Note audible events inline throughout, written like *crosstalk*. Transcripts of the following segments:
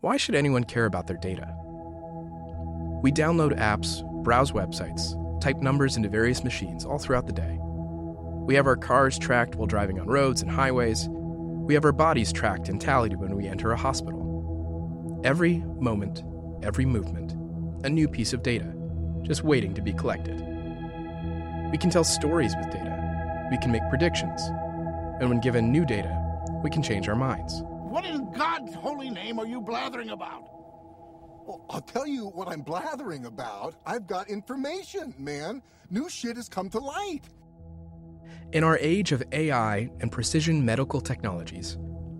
why should anyone care about their data? We download apps, browse websites, type numbers into various machines all throughout the day. We have our cars tracked while driving on roads and highways. We have our bodies tracked and tallied when we enter a hospital. Every moment, every movement, a new piece of data, just waiting to be collected. We can tell stories with data. We can make predictions. And when given new data, we can change our minds. What in God's holy name are you blathering about? Well, I'll tell you what I'm blathering about. I've got information, man. New shit has come to light. In our age of AI and precision medical technologies,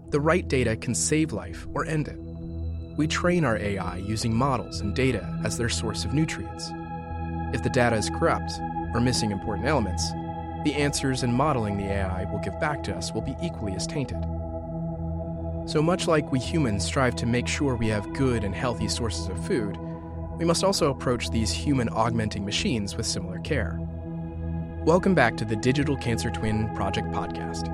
the right data can save life or end it. We train our AI using models and data as their source of nutrients. If the data is corrupt or missing important elements, the answers and modeling the AI will give back to us will be equally as tainted. So much like we humans strive to make sure we have good and healthy sources of food, we must also approach these human augmenting machines with similar care. Welcome back to the Digital Cancer Twin Project podcast.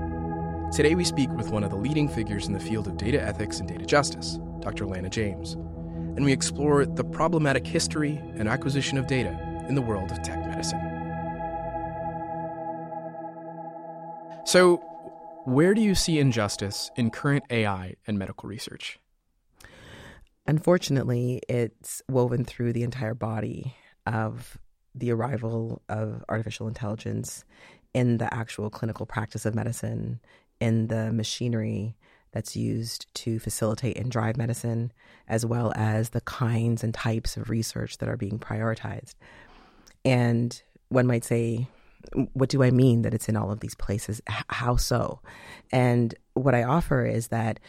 Today we speak with one of the leading figures in the field of data ethics and data justice, Dr. LLana James, and we explore the problematic history and acquisition of data in the world of tech medicine. So, where do you see injustice in current AI and medical research? Unfortunately, it's woven through the entire body of the arrival of artificial intelligence in the actual clinical practice of medicine, in the machinery that's used to facilitate and drive medicine, as well as the kinds and types of research that are being prioritized. And one might say, what do I mean that it's in all of these places? H- how so? And what I offer is that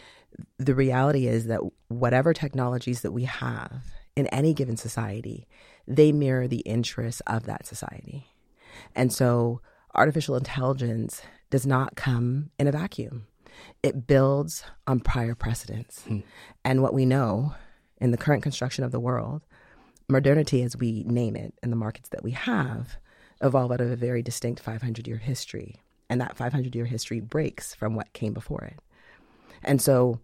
the reality is that whatever technologies that we have in any given society, they mirror the interests of that society. And so artificial intelligence does not come in a vacuum. It builds on prior precedents. Hmm. And what we know in the current construction of the world, modernity as we name it, in the markets that we have, evolve out of a very distinct 500 year history. And that 500 year history breaks from what came before it. And so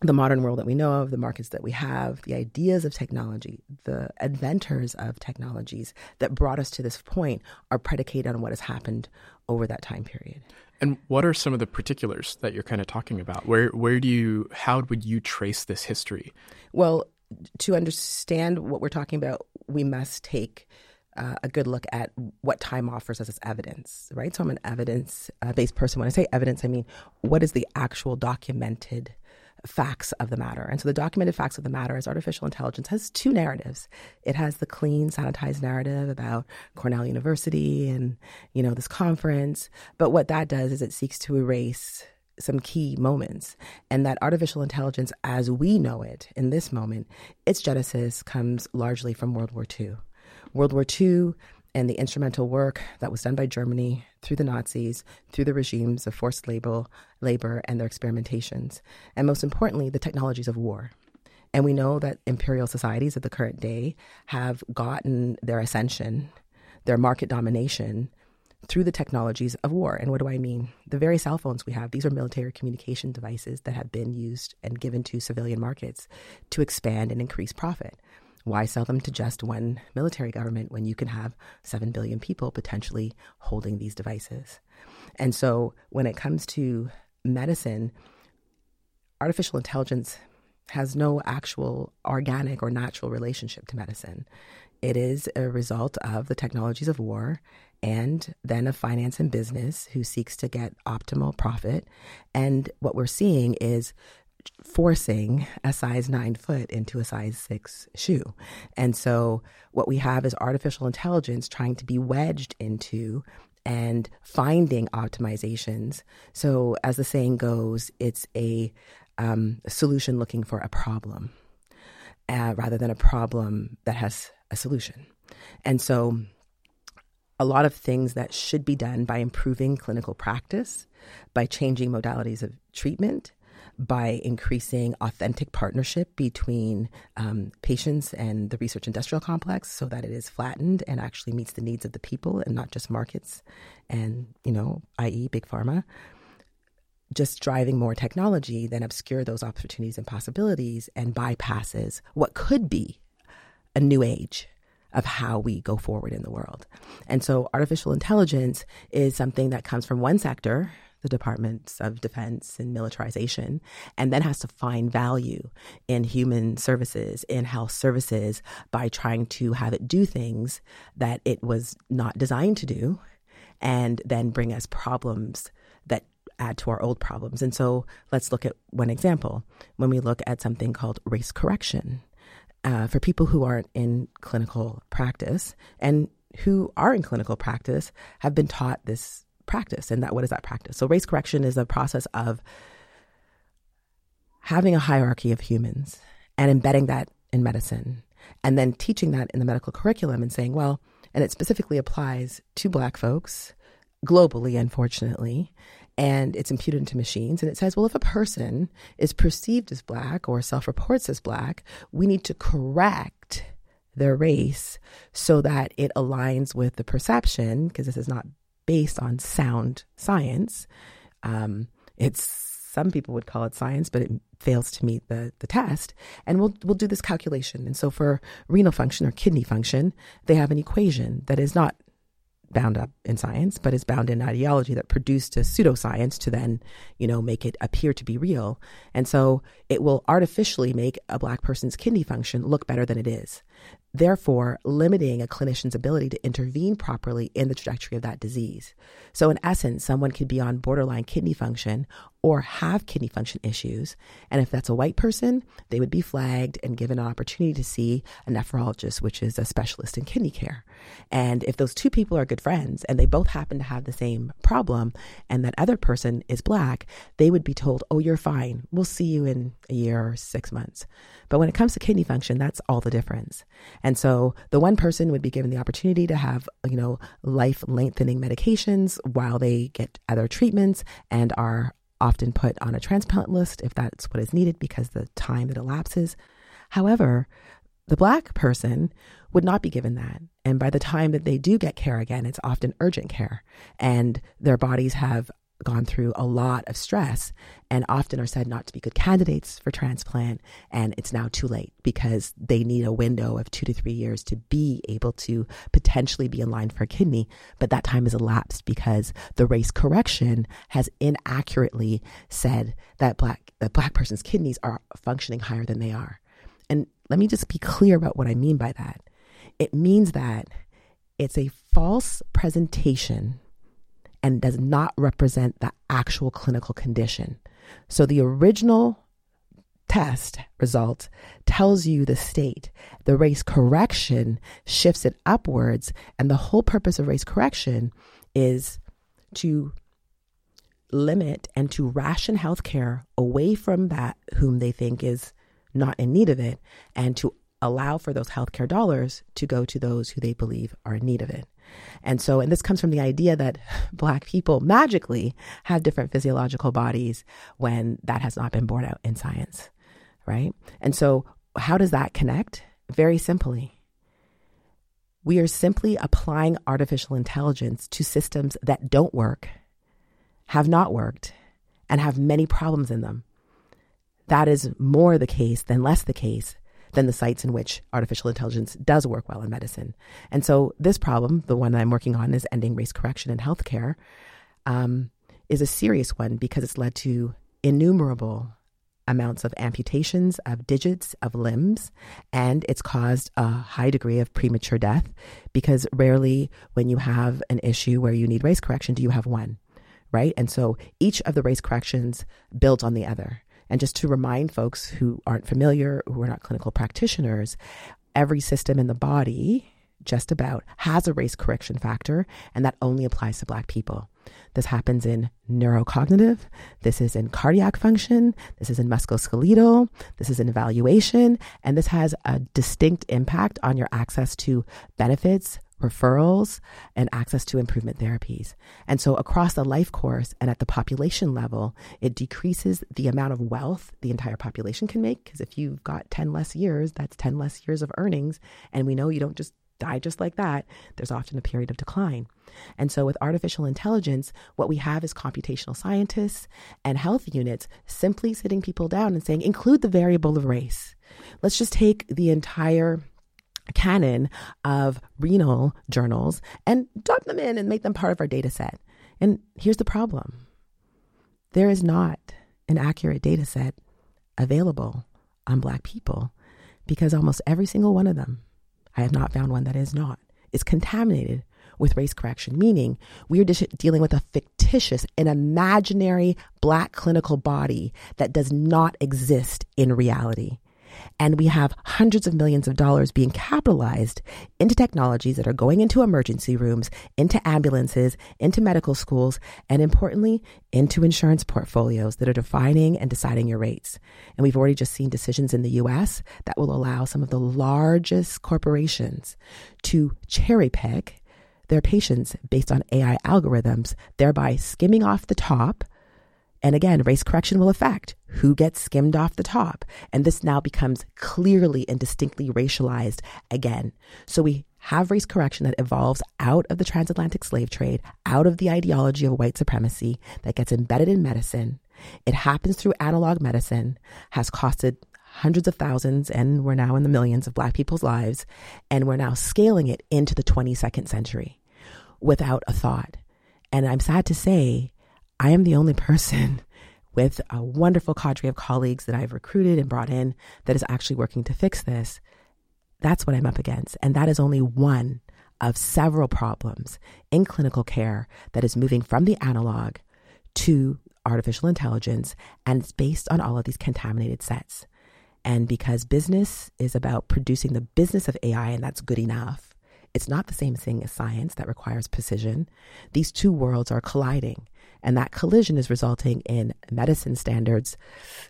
the modern world that we know of, the markets that we have, the ideas of technology, the inventors of technologies that brought us to this point are predicated on what has happened over that time period. And what are some of the particulars that you're kind of talking about? Where where do you how would you trace this history? Well, to understand what we're talking about, we must take uh, a good look at what time offers us as evidence, right? So I'm an evidence uh, based person. When I say evidence, I mean what is the actual documented facts of the matter. And so the documented facts of the matter is artificial intelligence has two narratives. It has the clean, sanitized narrative about Cornell University and, you know, this conference. But what that does is it seeks to erase some key moments and that artificial intelligence as we know it in this moment its genesis comes largely from world war ii World War II and the instrumental work that was done by Germany through the Nazis, through the regimes of forced labor, labor and their experimentations, and most importantly, the technologies of war. And we know that imperial societies of the current day have gotten their ascension, their market domination through the technologies of war. And what do I mean? The very cell phones we have, these are military communication devices that have been used and given to civilian markets to expand and increase profit. Why sell them to just one military government when you can have 7 billion people potentially holding these devices? And so when it comes to medicine, artificial intelligence has no actual organic or natural relationship to medicine. It is a result of the technologies of war and then of finance and business who seeks to get optimal profit. And what we're seeing is forcing a size nine foot into a size six shoe. And so what we have is artificial intelligence trying to be wedged into and finding optimizations. So, as the saying goes, it's a, um, solution looking for a problem uh, rather than a problem that has a solution. And so, a lot of things that should be done by improving clinical practice, by changing modalities of treatment, by increasing authentic partnership between um, patients and the research industrial complex so that it is flattened and actually meets the needs of the people and not just markets and, you know, i.e., big pharma. just driving more technology then obscure those opportunities and possibilities and bypasses what could be a new age of how we go forward in the world. And so artificial intelligence is something that comes from one sector, the departments of defense and militarization, and then has to find value in human services, in health services, by trying to have it do things that it was not designed to do, and then bring us problems that add to our old problems. And so let's look at one example. When we look at something called race correction, uh, for people who aren't in clinical practice and who are in clinical practice have been taught this practice. And that what is that practice? So race correction is a process of having a hierarchy of humans and embedding that in medicine and then teaching that in the medical curriculum and saying, well, and it specifically applies to black folks globally, unfortunately, and it's imputed into machines. And it says, well, if a person is perceived as black or self reports as black, we need to correct their race so that it aligns with the perception, because this is not based on sound science. Um, it's some people would call it science, but it fails to meet the, the test. And we'll we'll do this calculation. And so for renal function or kidney function, they have an equation that is not bound up in science, but is bound in ideology that produced a pseudoscience to then, you know, make it appear to be real. And so it will artificially make a black person's kidney function look better than it is therefore limiting a clinician's ability to intervene properly in the trajectory of that disease. So, in essence, someone could be on borderline kidney function or have kidney function issues. And if that's a white person, they would be flagged and given an opportunity to see a nephrologist, which is a specialist in kidney care. And if those two people are good friends and they both happen to have the same problem, and that other person is black, they would be told, Oh, you're fine. We'll see you in a year or six months. But when it comes to kidney function, that's all the difference. And so the one person would be given the opportunity to have, you know, life lengthening medications while they get other treatments and are often put on a transplant list if that's what is needed because the time that elapses. However, the black person would not be given that. And by the time that they do get care again, it's often urgent care. And their bodies have gone through a lot of stress and often are said not to be good candidates for transplant. And it's now too late because they need a window of two to three years to be able to potentially be in line for a kidney. But that time has elapsed because the race correction has inaccurately said that black, that black person's kidneys are functioning higher than they are. And let me just be clear about what I mean by that. It means that it's a false presentation and does not represent the actual clinical condition. So the original test result tells you the state. The race correction shifts it upwards. And the whole purpose of race correction is to limit and to ration healthcare away from that whom they think is not in need of it and to allow for those healthcare dollars to go to those who they believe are in need of it. And so, and this comes from the idea that Black people magically have different physiological bodies when that has not been borne out in science, right? And so, how does that connect? Very simply. We are simply applying artificial intelligence to systems that don't work, have not worked, and have many problems in them. That is more the case than less the case than the sites in which artificial intelligence does work well in medicine. And so, this problem, the one I'm working on, is ending race correction in healthcare, um, is a serious one because it's led to innumerable amounts of amputations of digits of limbs and it's caused a high degree of premature death because rarely when you have an issue where you need race correction do you have one right and so each of the race corrections builds on the other and just to remind folks who aren't familiar, who are not clinical practitioners, every system in the body, just about, has a race correction factor, and that only applies to Black people. This happens in neurocognitive, this is in cardiac function, this is in musculoskeletal, this is in evaluation, and this has a distinct impact on your access to benefits, referrals, and access to improvement therapies. And so, across the life course and at the population level, it decreases the amount of wealth the entire population can make. Because if you've got 10 less years, that's 10 less years of earnings. And we know you don't just die just like that, there's often a period of decline. And so, with artificial intelligence, what we have is computational scientists and health units simply sitting people down and saying, include the variable of race. Let's just take the entire canon of renal journals and dump them in and make them part of our data set. And here's the problem there is not an accurate data set available on Black people because almost every single one of them, I have not found one that is not, is contaminated with race correction, meaning we are dealing with a fictitious, an imaginary Black clinical body that does not exist in reality. And we have hundreds of millions of dollars being capitalized into technologies that are going into emergency rooms, into ambulances, into medical schools, and importantly, into insurance portfolios that are defining and deciding your rates. And we've already just seen decisions in the US that will allow some of the largest corporations to cherry pick their patients based on AI algorithms, thereby skimming off the top and again, race correction will affect who gets skimmed off the top. And this now becomes clearly and distinctly racialized again. So we have race correction that evolves out of the transatlantic slave trade, out of the ideology of white supremacy that gets embedded in medicine. It happens through analog medicine, has costed hundreds of thousands, and we're now in the millions of Black people's lives. And we're now scaling it into the 22nd century without a thought. And I'm sad to say, I am the only person with a wonderful cadre of colleagues that I've recruited and brought in that is actually working to fix this. That's what I'm up against. And that is only one of several problems in clinical care that is moving from the analog to artificial intelligence. And it's based on all of these contaminated sets. And because business is about producing the business of AI, and that's good enough, it's not the same thing as science that requires precision. These two worlds are colliding. And that collision is resulting in medicine standards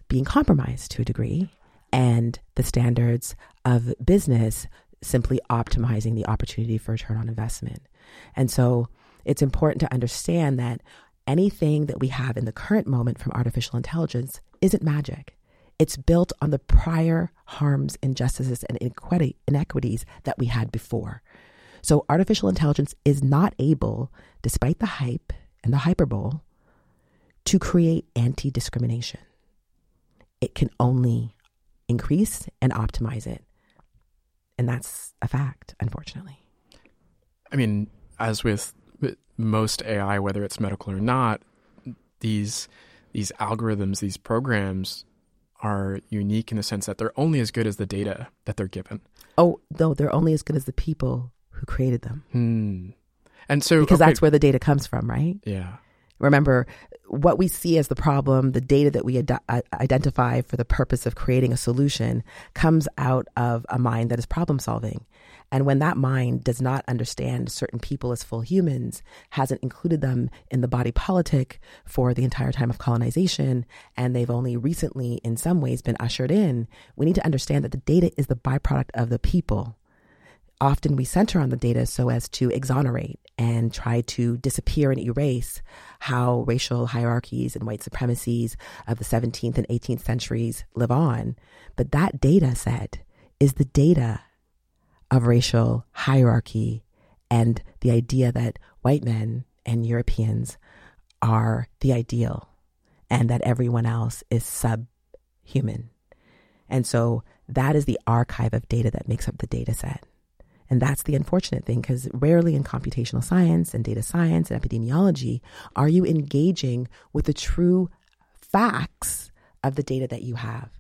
being compromised to a degree and the standards of business simply optimizing the opportunity for return on investment. And so it's important to understand that anything that we have in the current moment from artificial intelligence isn't magic. It's built on the prior harms, injustices, and inequities that we had before. So artificial intelligence is not able, despite the hype and the hyperbole, to create anti discrimination. It can only increase and optimize it. And that's a fact, unfortunately. I mean, as with most AI, whether it's medical or not, these these algorithms, these programs are unique in the sense that they're only as good as the data that they're given. Oh, no, they're only as good as the people who created them. Hmm. And so because okay. that's where the data comes from, right? Yeah. Remember, what we see as the problem, the data that we ad- uh, identify for the purpose of creating a solution, comes out of a mind that is problem solving. And when that mind does not understand certain people as full humans, hasn't included them in the body politic for the entire time of colonization, and they've only recently, in some ways, been ushered in, we need to understand that the data is the byproduct of the people often we center on the data so as to exonerate and try to disappear and erase how racial hierarchies and white supremacies of the 17th and 18th centuries live on. But that data set is the data of racial hierarchy and the idea that white men and Europeans are the ideal and that everyone else is subhuman. And so that is the archive of data that makes up the data set. And that's the unfortunate thing because rarely in computational science and data science and epidemiology are you engaging with the true facts of the data that you have.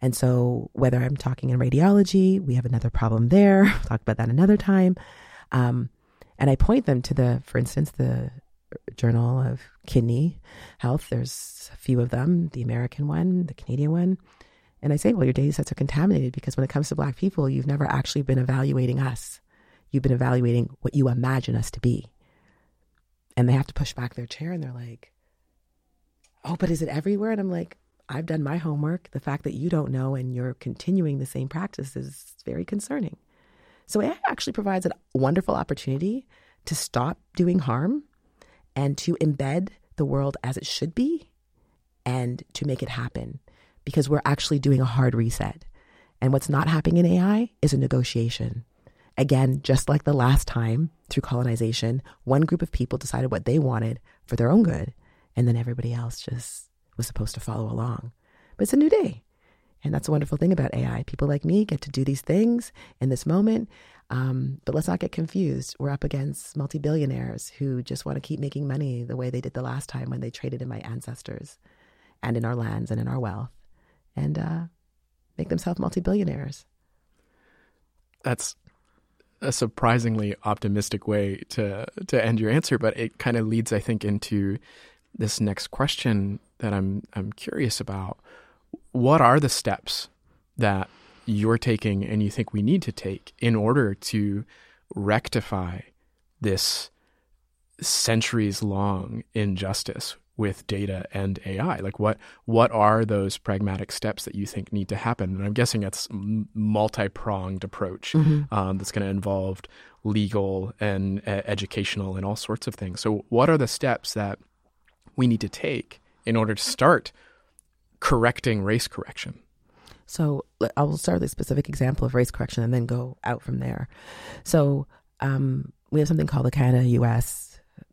And so, whether I'm talking in radiology, we have another problem there. *laughs* We'll talk about that another time. Um, and I point them to the, for instance, the Journal of Kidney Health. There's a few of them the American one, the Canadian one. And I say, well, your data sets are contaminated because when it comes to Black people, you've never actually been evaluating us. You've been evaluating what you imagine us to be. And they have to push back their chair and they're like, oh, but is it everywhere? And I'm like, I've done my homework. The fact that you don't know and you're continuing the same practice is very concerning. So AI actually provides a wonderful opportunity to stop doing harm and to embed the world as it should be and to make it happen because we're actually doing a hard reset. And what's not happening in AI is a negotiation. Again, just like the last time through colonization, one group of people decided what they wanted for their own good, and then everybody else just was supposed to follow along. But it's a new day. And that's a wonderful thing about AI. People like me get to do these things in this moment. Um, but let's not get confused. We're up against multi billionaires who just want to keep making money the way they did the last time when they traded in my ancestors and in our lands and in our wealth and uh, make themselves multi billionaires. That's a surprisingly optimistic way to to end your answer, but it kind of leads, I think, into this next question that I'm I'm curious about. What are the steps that you're taking and you think we need to take in order to rectify this centuries long injustice with data and AI? Like what what are those pragmatic steps that you think need to happen? And I'm guessing it's a multi pronged approach mm-hmm. um, that's going to involve legal and uh, educational and all sorts of things. So what are the steps that we need to take in order to start correcting race correction? So I will start with a specific example of race correction and then go out from there. So um, we have something called the Canada U.S.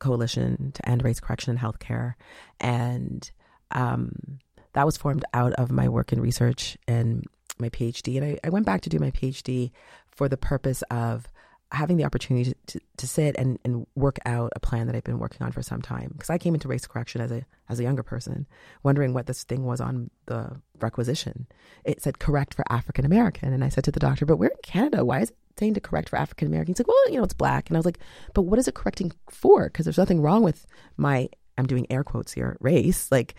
Coalition to End Race Correction in Healthcare, and um, that was formed out of my work in research and my PhD. And I, I went back to do my PhD for the purpose of having the opportunity to, to, to, sit and, and work out a plan that I've been working on for some time. Because I came into race correction as a as a younger person, wondering what this thing was on the requisition. It said correct for African American, and I said to the doctor, "But we're in Canada. Why is it saying to correct for African American?" He's like, "Well, you know, it's black." And I was like, "But what is it correcting for? Because there's nothing wrong with my I'm doing air quotes here race. Like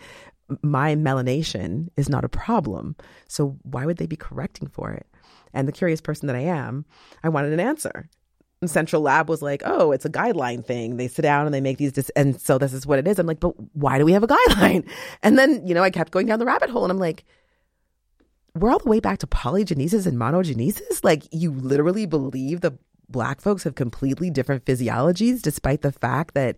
my melanation is not a problem. So why would they be correcting for it?" And the curious person that I am, I wanted an answer. And Central Lab was like, oh, it's a guideline thing. They sit down and they make these, dis- and so this is what it is. I'm like, but why do we have a guideline? *laughs* And then, you know, I kept going down the rabbit hole and I'm like, we're all the way back to polygenesis and monogenesis. Like, you literally believe the black folks have completely different physiologies, despite the fact that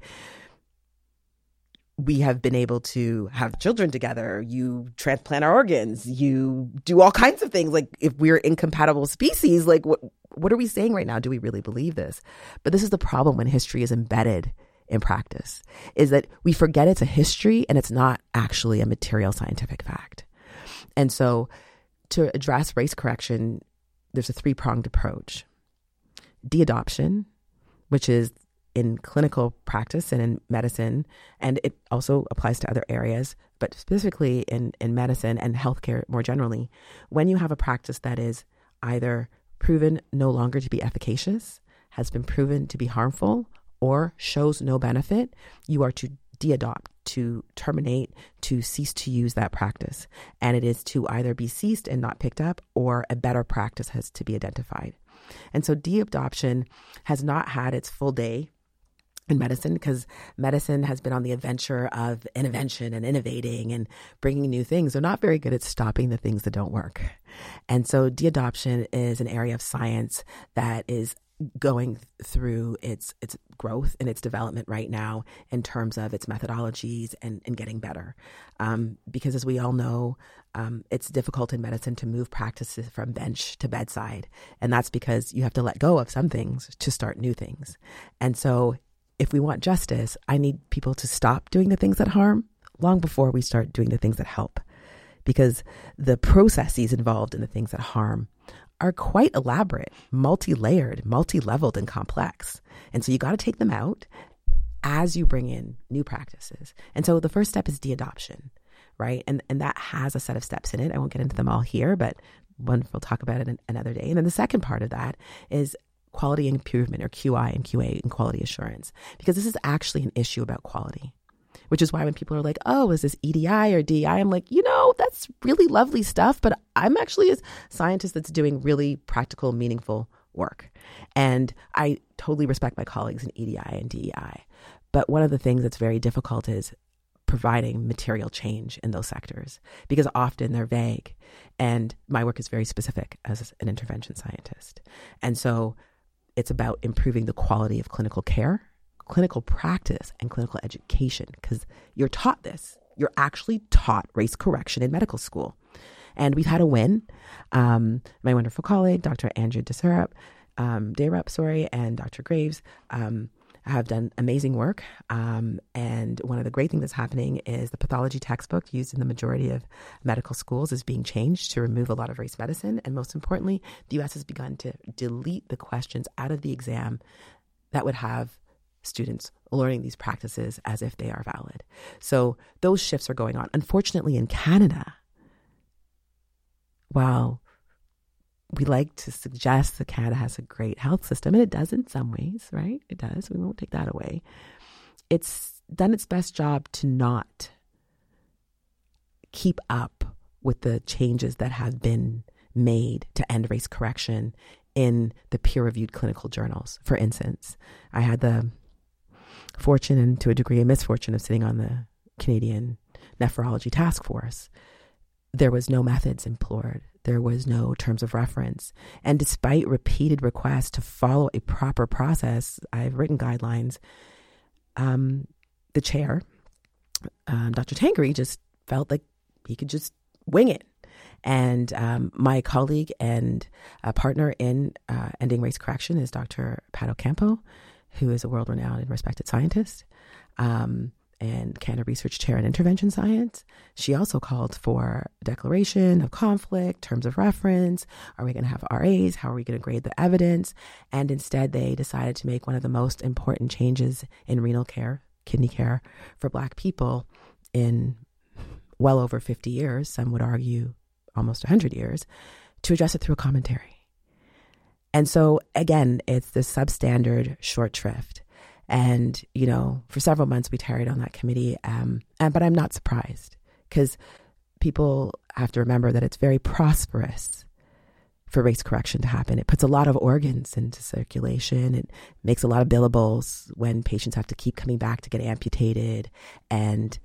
we have been able to have children together. You transplant our organs. You do all kinds of things. Like if we're incompatible species, like what what are we saying right now? Do we really believe this? But this is the problem when history is embedded in practice is that we forget it's a history and it's not actually a material scientific fact. And so to address race correction, there's a three-pronged approach. De-adoption, which is in clinical practice and in medicine, and it also applies to other areas, but specifically in, in medicine and healthcare more generally, when you have a practice that is either proven no longer to be efficacious, has been proven to be harmful, or shows no benefit, you are to de adopt, to terminate, to cease to use that practice. And it is to either be ceased and not picked up, or a better practice has to be identified. And so de adoption has not had its full day in medicine because medicine has been on the adventure of invention and innovating and bringing new things. They're not very good at stopping the things that don't work. And so de adoption is an area of science that is going through its its growth and its development right now in terms of its methodologies and, and getting better. Um, because as we all know, um, it's difficult in medicine to move practices from bench to bedside. And that's because you have to let go of some things to start new things. And so if we want justice, I need people to stop doing the things that harm long before we start doing the things that help. Because the processes involved in the things that harm are quite elaborate, multi layered, multi leveled, and complex. And so you got to take them out as you bring in new practices. And so the first step is de adoption, right? And, and that has a set of steps in it. I won't get into them all here, but one we'll talk about it another day. And then the second part of that is quality improvement or QI and QA and quality assurance because this is actually an issue about quality. Which is why when people are like, oh, is this EDI or DEI? I'm like, you know, that's really lovely stuff, but I'm actually a scientist that's doing really practical, meaningful work. And I totally respect my colleagues in EDI and DEI. But one of the things that's very difficult is providing material change in those sectors because often they're vague. And my work is very specific as an intervention scientist. And so it's about improving the quality of clinical care, clinical practice, and clinical education because you're taught this. You're actually taught race correction in medical school. And we've had a win. Um, my wonderful colleague, Dr. Andrew DeSerup, um, Dayrep, sorry, and Dr. Graves um, have done amazing work. Um, and one of the great things that's happening is the pathology textbook used in the majority of medical schools is being changed to remove a lot of race medicine. And most importantly, the U.S. has begun to delete the questions out of the exam that would have students learning these practices as if they are valid. So those shifts are going on. Unfortunately, in Canada, while we like to suggest that Canada has a great health system, and it does in some ways, right? It does. We won't take that away. It's done its best job to not keep up with the changes that have been made to end race correction in the peer reviewed clinical journals. For instance, I had the fortune and to a degree a misfortune of sitting on the Canadian Nephrology Task Force. There was no methods employed. There was no terms of reference. And despite repeated requests to follow a proper process, I've written guidelines. Um, the chair, um, Dr. Tangri, just felt like he could just wing it. And um, my colleague and partner in uh, ending race correction is Dr. Pat O'Campo, who is a world renowned and respected scientist um, and Canada Research Chair in Intervention Science. She also called for declaration of conflict, terms of reference. Are we going to have RAs? How are we going to grade the evidence? And instead, they decided to make one of the most important changes in renal care, kidney care for Black people in well over 50 years. Some would argue almost 100 years to address it through a commentary. And so, again, it's the substandard short shrift. And, you know, for several months we tarried on that committee. Um, and, but I'm not surprised because people have to remember that it's very prosperous for race correction to happen. It puts a lot of organs into circulation. It makes a lot of billables when patients have to keep coming back to get amputated. And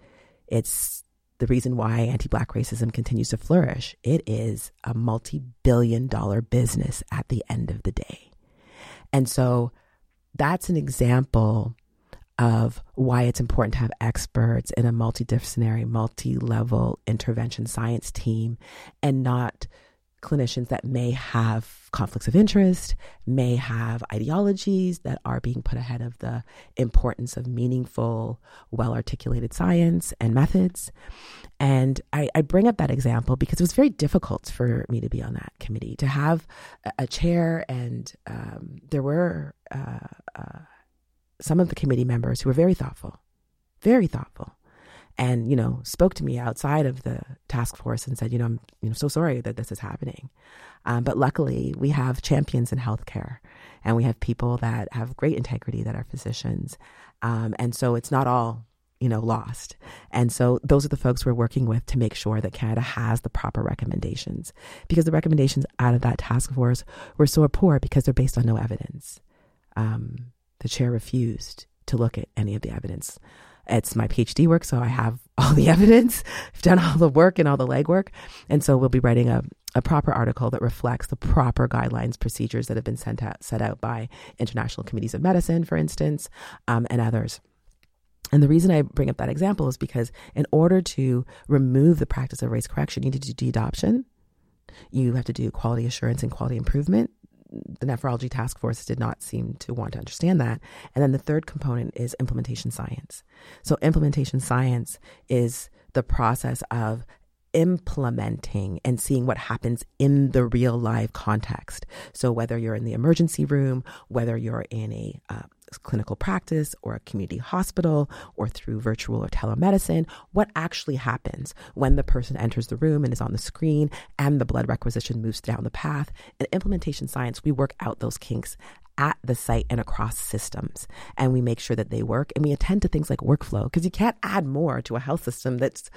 it's the reason why anti black racism continues to flourish. It is a multi billion dollar business at the end of the day. And so that's an example of why it's important to have experts in a multidisciplinary, multi level intervention science team and not clinicians that may have conflicts of interest, may have ideologies that are being put ahead of the importance of meaningful, well articulated science and methods. And I, I, bring up that example because it was very difficult for me to be on that committee, to have a, a chair, and um, there were uh, uh, some of the committee members who were very thoughtful, very thoughtful and you know spoke to me outside of the task force and said you know i'm you know so sorry that this is happening. Um, but luckily we have champions in healthcare and we have people that have great integrity that are physicians. Um, and so it's not all you know lost. And so those are the folks we're working with to make sure that canada has the proper recommendations because the recommendations out of that task force were so poor because they're based on no evidence. Um, the chair refused to look at any of the evidence it's my PhD work, so I have *laughs* all the evidence. I've done all the work and all the legwork. And so we'll be writing a, a proper article that reflects the proper guidelines, procedures that have been sent out, set out by international committees of medicine, for instance, um, and others. And the reason I bring up that example is because in order to remove the practice of race correction, you need to do de-adoption. You have to do quality assurance and quality improvement the nephrology task force did not seem to want to understand that. And then the third component is implementation science. So, implementation science is the process of implementing and seeing what happens in the real live context. So, whether you're in the emergency room, whether you're in a uh, clinical practice or a community hospital or through virtual or telemedicine, what actually happens when the person enters the room and is on the screen and the blood requisition moves down the path. In implementation science, we work out those kinks at the site and across systems. And we make sure that they work. And we attend to things like workflow because you can't add more to a health system that's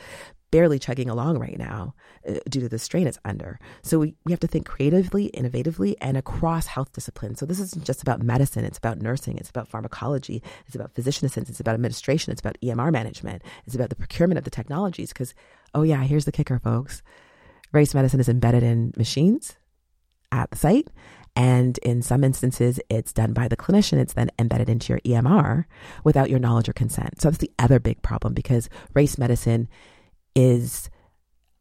barely chugging along right now uh, due to the strain it's under. So we, we have to think creatively, innovatively, and across health disciplines. So this isn't just about medicine, it's about nursing, it's about pharmacology, it's about physician assistants, it's about administration, it's about EMR management, it's about the procurement of the technologies. Because, oh, yeah, here's the kicker, folks race medicine is embedded in machines at the site. And in some instances, it's done by the clinician. It's then embedded into your EMR without your knowledge or consent. So that's the other big problem because race medicine is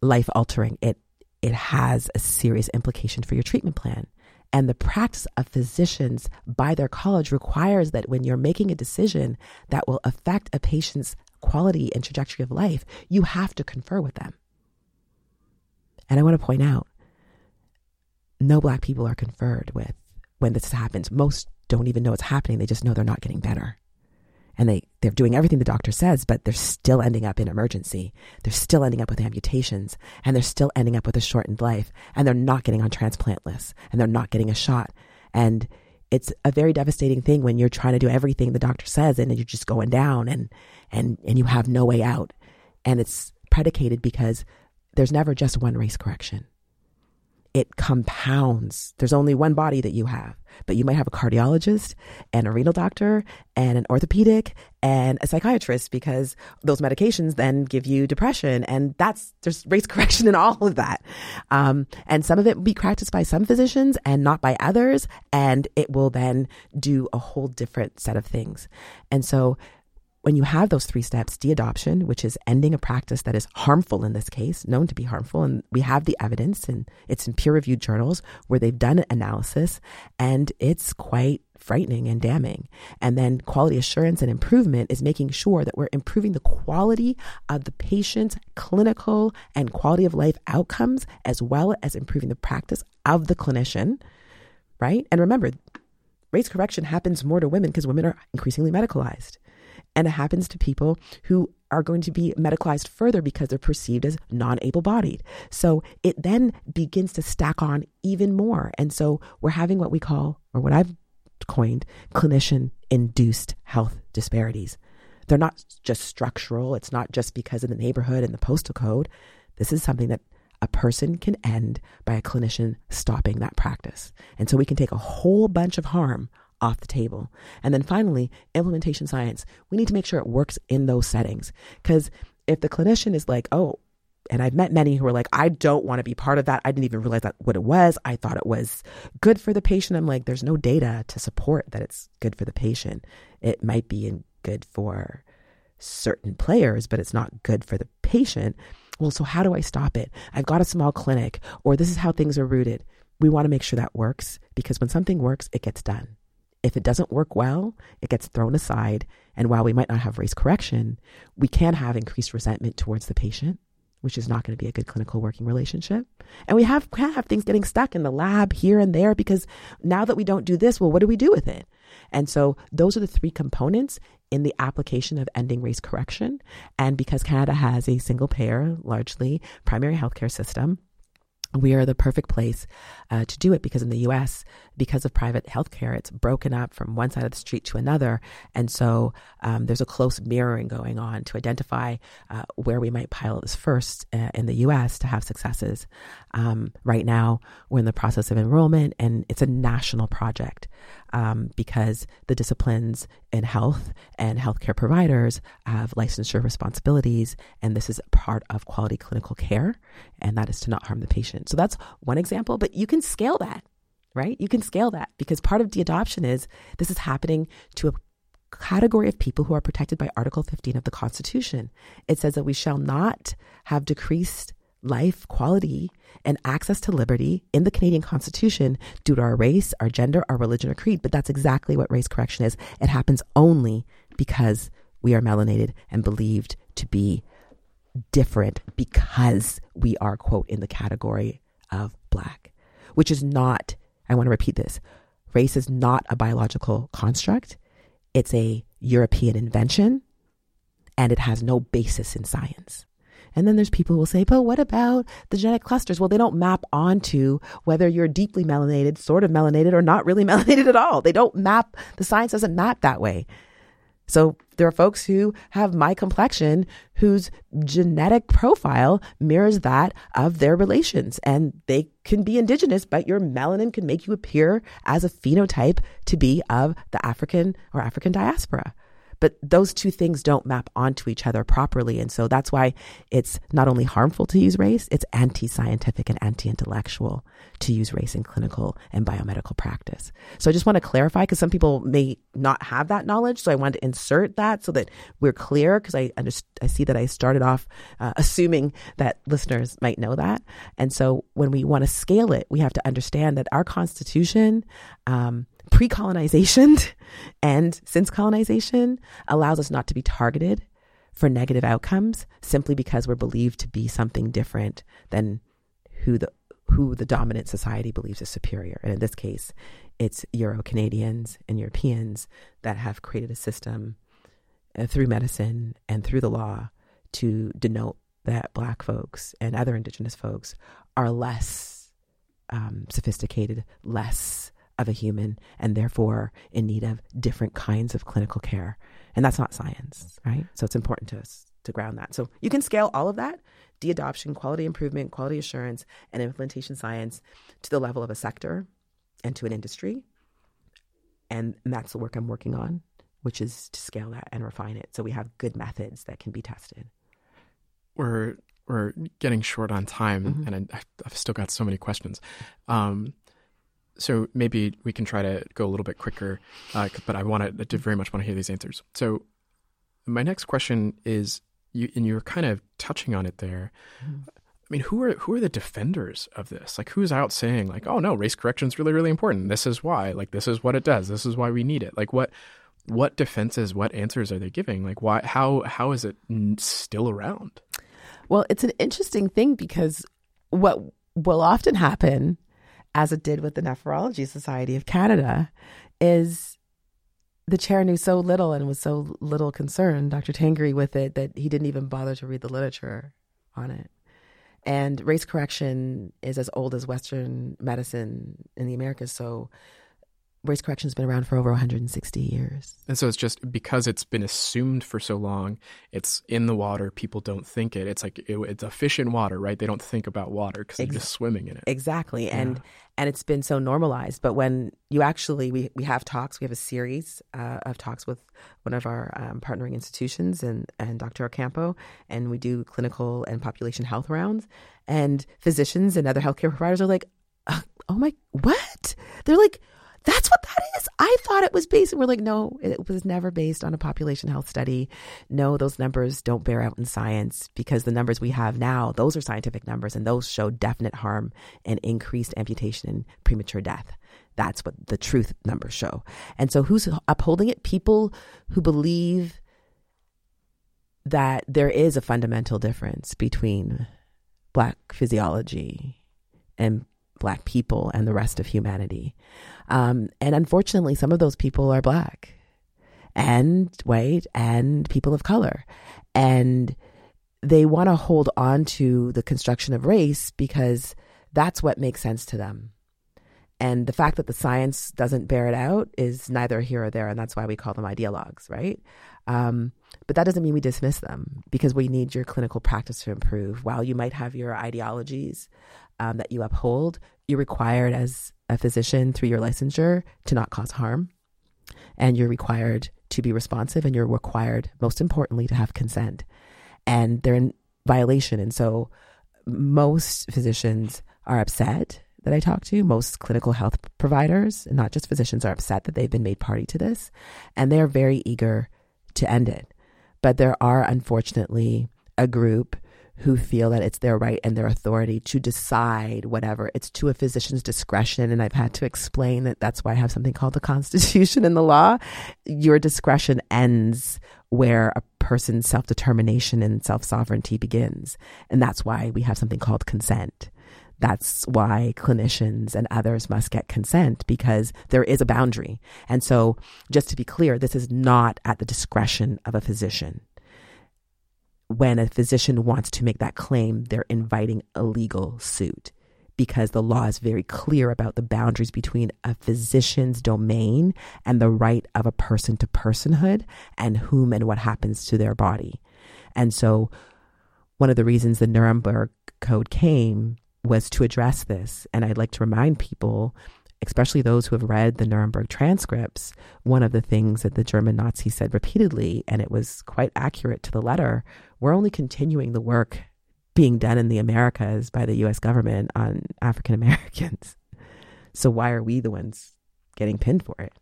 life altering. It it has a serious implication for your treatment plan. And the practice of physicians by their college requires that when you're making a decision that will affect a patient's quality and trajectory of life, you have to confer with them. And I want to point out no black people are conferred with when this happens. Most don't even know it's happening. They just know they're not getting better. And they, they're doing everything the doctor says, but they're still ending up in emergency. They're still ending up with amputations and they're still ending up with a shortened life and they're not getting on transplant lists and they're not getting a shot. And it's a very devastating thing when you're trying to do everything the doctor says and you're just going down and, and, and you have no way out. And it's predicated because there's never just one race correction it compounds. There's only one body that you have, but you might have a cardiologist and a renal doctor and an orthopedic and a psychiatrist because those medications then give you depression. And that's, there's race *laughs* correction in all of that. Um, and some of it will be practiced by some physicians and not by others. And it will then do a whole different set of things. And so when you have those three steps, de-adoption, which is ending a practice that is harmful in this case, known to be harmful, and we have the evidence and it's in peer-reviewed journals where they've done analysis and it's quite frightening and damning. And then quality assurance and improvement is making sure that we're improving the quality of the patient's clinical and quality of life outcomes, as well as improving the practice of the clinician, right? And remember, race correction happens more to women because women are increasingly medicalized. And it happens to people who are going to be medicalized further because they're perceived as non able bodied. So it then begins to stack on even more. And so we're having what we call, or what I've coined, clinician induced health disparities. They're not just structural, it's not just because of the neighborhood and the postal code. This is something that a person can end by a clinician stopping that practice. And so we can take a whole bunch of harm off the table. And then finally, implementation science. We need to make sure it works in those settings. Because if the clinician is like, oh, and I've met many who are like, I don't want to be part of that. I didn't even realize that what it was. I thought it was good for the patient. I'm like, there's no data to support that it's good for the patient. It might be good for certain players, but it's not good for the patient. Well, so how do I stop it? I've got a small clinic, or this is how things are rooted. We want to make sure that works because when something works, it gets done. If it doesn't work well, it gets thrown aside. And while we might not have race correction, we can have increased resentment towards the patient, which is not going to be a good clinical working relationship. And we have, can have things getting stuck in the lab here and there because now that we don't do this, well, what do we do with it? And so those are the three components in the application of ending race correction. And because Canada has a single payer, largely primary healthcare system, we are the perfect place uh, to do it because in the US, because of private healthcare, it's broken up from one side of the street to another. And so um, there's a close mirroring going on to identify uh, where we might pilot this first uh, in the US to have successes. Um, right now, we're in the process of enrollment, and it's a national project um, because the disciplines in health and healthcare providers have licensure responsibilities, and this is part of quality clinical care, and that is to not harm the patient. So that's one example, but you can scale that, right? You can scale that because part of de-adoption is this is happening to a category of people who are protected by Article 15 of the Constitution. It says that we shall not have decreased life, quality, and access to liberty in the Canadian Constitution due to our race, our gender, our religion, or creed. But that's exactly what race correction is. It happens only because we are melanated and believed to be different because we are, quote, in the category of black, which is not, I want to repeat this race is not a biological construct, it's a European invention, and it has no basis in science. And then there's people who will say, but what about the genetic clusters? Well, they don't map onto whether you're deeply melanated, sort of melanated, or not really *laughs* melanated at all. They don't map, the science doesn't map that way. So there are folks who have my complexion whose genetic profile mirrors that of their relations. And they can be indigenous, but your melanin can make you appear as a phenotype to be of the African or African diaspora. But those two things don't map onto each other properly. And so that's why it's not only harmful to use race, it's anti scientific and anti intellectual to use race in clinical and biomedical practice. So I just want to clarify because some people may not have that knowledge. So I wanted to insert that so that we're clear because I, I see that I started off uh, assuming that listeners might know that. And so when we want to scale it, we have to understand that our Constitution, um, pre colonization *laughs* and since colonization allows us not to be targeted for negative outcomes simply because we're believed to be something different than who the who the dominant society believes is superior. And in this case, it's Euro Canadians and Europeans that have created a system uh, through medicine and through the law to denote that Black folks and other Indigenous folks are less um, sophisticated, less of a human and therefore in need of different kinds of clinical care. And that's not science, right? So it's important to us to ground that. So you can scale all of that de adoption, quality improvement, quality assurance, and implementation science to the level of a sector and to an industry. And that's the work I'm working on, which is to scale that and refine it so we have good methods that can be tested. We're we're getting short on time, mm-hmm. and I, have still got so many questions. Um, so maybe we can try to go a little bit quicker, uh, but I want to very much want to hear these answers. So my next question is, you, and you were kind of touching on it there. Mm-hmm. I mean, who are who are the defenders of this? Like, who's out saying like, "Oh no, race correction is really really important. This is why. Like, this is what it does. This is why we need it." Like, what what defenses, what answers are they giving? Like, why? How how is it still around? Well, it's an interesting thing because what will often happen as it did with the Nephrology Society of Canada, is the chair knew so little and was so little concerned, Dr. Tangri, with it that he didn't even bother to read the literature on it. And race correction is as old as Western medicine in the Americas. So race correction has been around for over 160 years. And so it's just because it's been assumed for so long, it's in the water. People don't think it. It's like it, it's a fish in water, right? They don't think about water because they're just swimming in it. Exactly, yeah. and and it's been so normalized. But when you actually we we have talks, we have a series uh, of talks with one of our um, partnering institutions and and Dr. O'Campo, and we do clinical and population health rounds, and physicians and other healthcare providers are like, uh, oh my, what? They're like that's what that is. I thought it was based. And we're like, no, it was never based on a population health study. No, those numbers don't bear out in science because the numbers we have now, those are scientific numbers and those show definite harm and increased amputation and premature death. That's what the truth numbers show. And so who's upholding it? People who believe that there is a fundamental difference between black physiology and black people and the rest of humanity. Um, and unfortunately, some of those people are black and white and people of color. And they want to hold on to the construction of race because that's what makes sense to them. And the fact that the science doesn't bear it out is neither here or there. And that's why we call them ideologues, right? Um, but that doesn't mean we dismiss them because we need your clinical practice to improve. While you might have your ideologies um, that you uphold, you're required as a physician through your licensure to not cause harm. And you're required to be responsive and you're required, most importantly, to have consent. And they're in violation. And so most physicians are upset that I talk to, most clinical health providers, not just physicians, are upset that they've been made party to this. And they're very eager to end it. But there are, unfortunately, a group who feel that it's their right and their authority to decide whatever. It's to a physician's discretion. And I've had to explain that that's why I have something called the Constitution and the law. Your discretion ends where a person's self determination and self sovereignty begins. And that's why we have something called consent. That's why clinicians and others must get consent because there is a boundary. And so, just to be clear, this is not at the discretion of a physician when a physician wants to make that claim, they're inviting a legal suit because the law is very clear about the boundaries between a physician's domain and the right of a person to personhood and whom and what happens to their body. And so, one of the reasons the Nuremberg Code came was to address this. And I'd like to remind people especially those who have read the Nuremberg transcripts, one of the things that the German Nazis said repeatedly, and it was quite accurate to the letter, we're only continuing the work being done in the Americas by the US government on *laughs* African Americans. So why are we the ones getting pinned for it?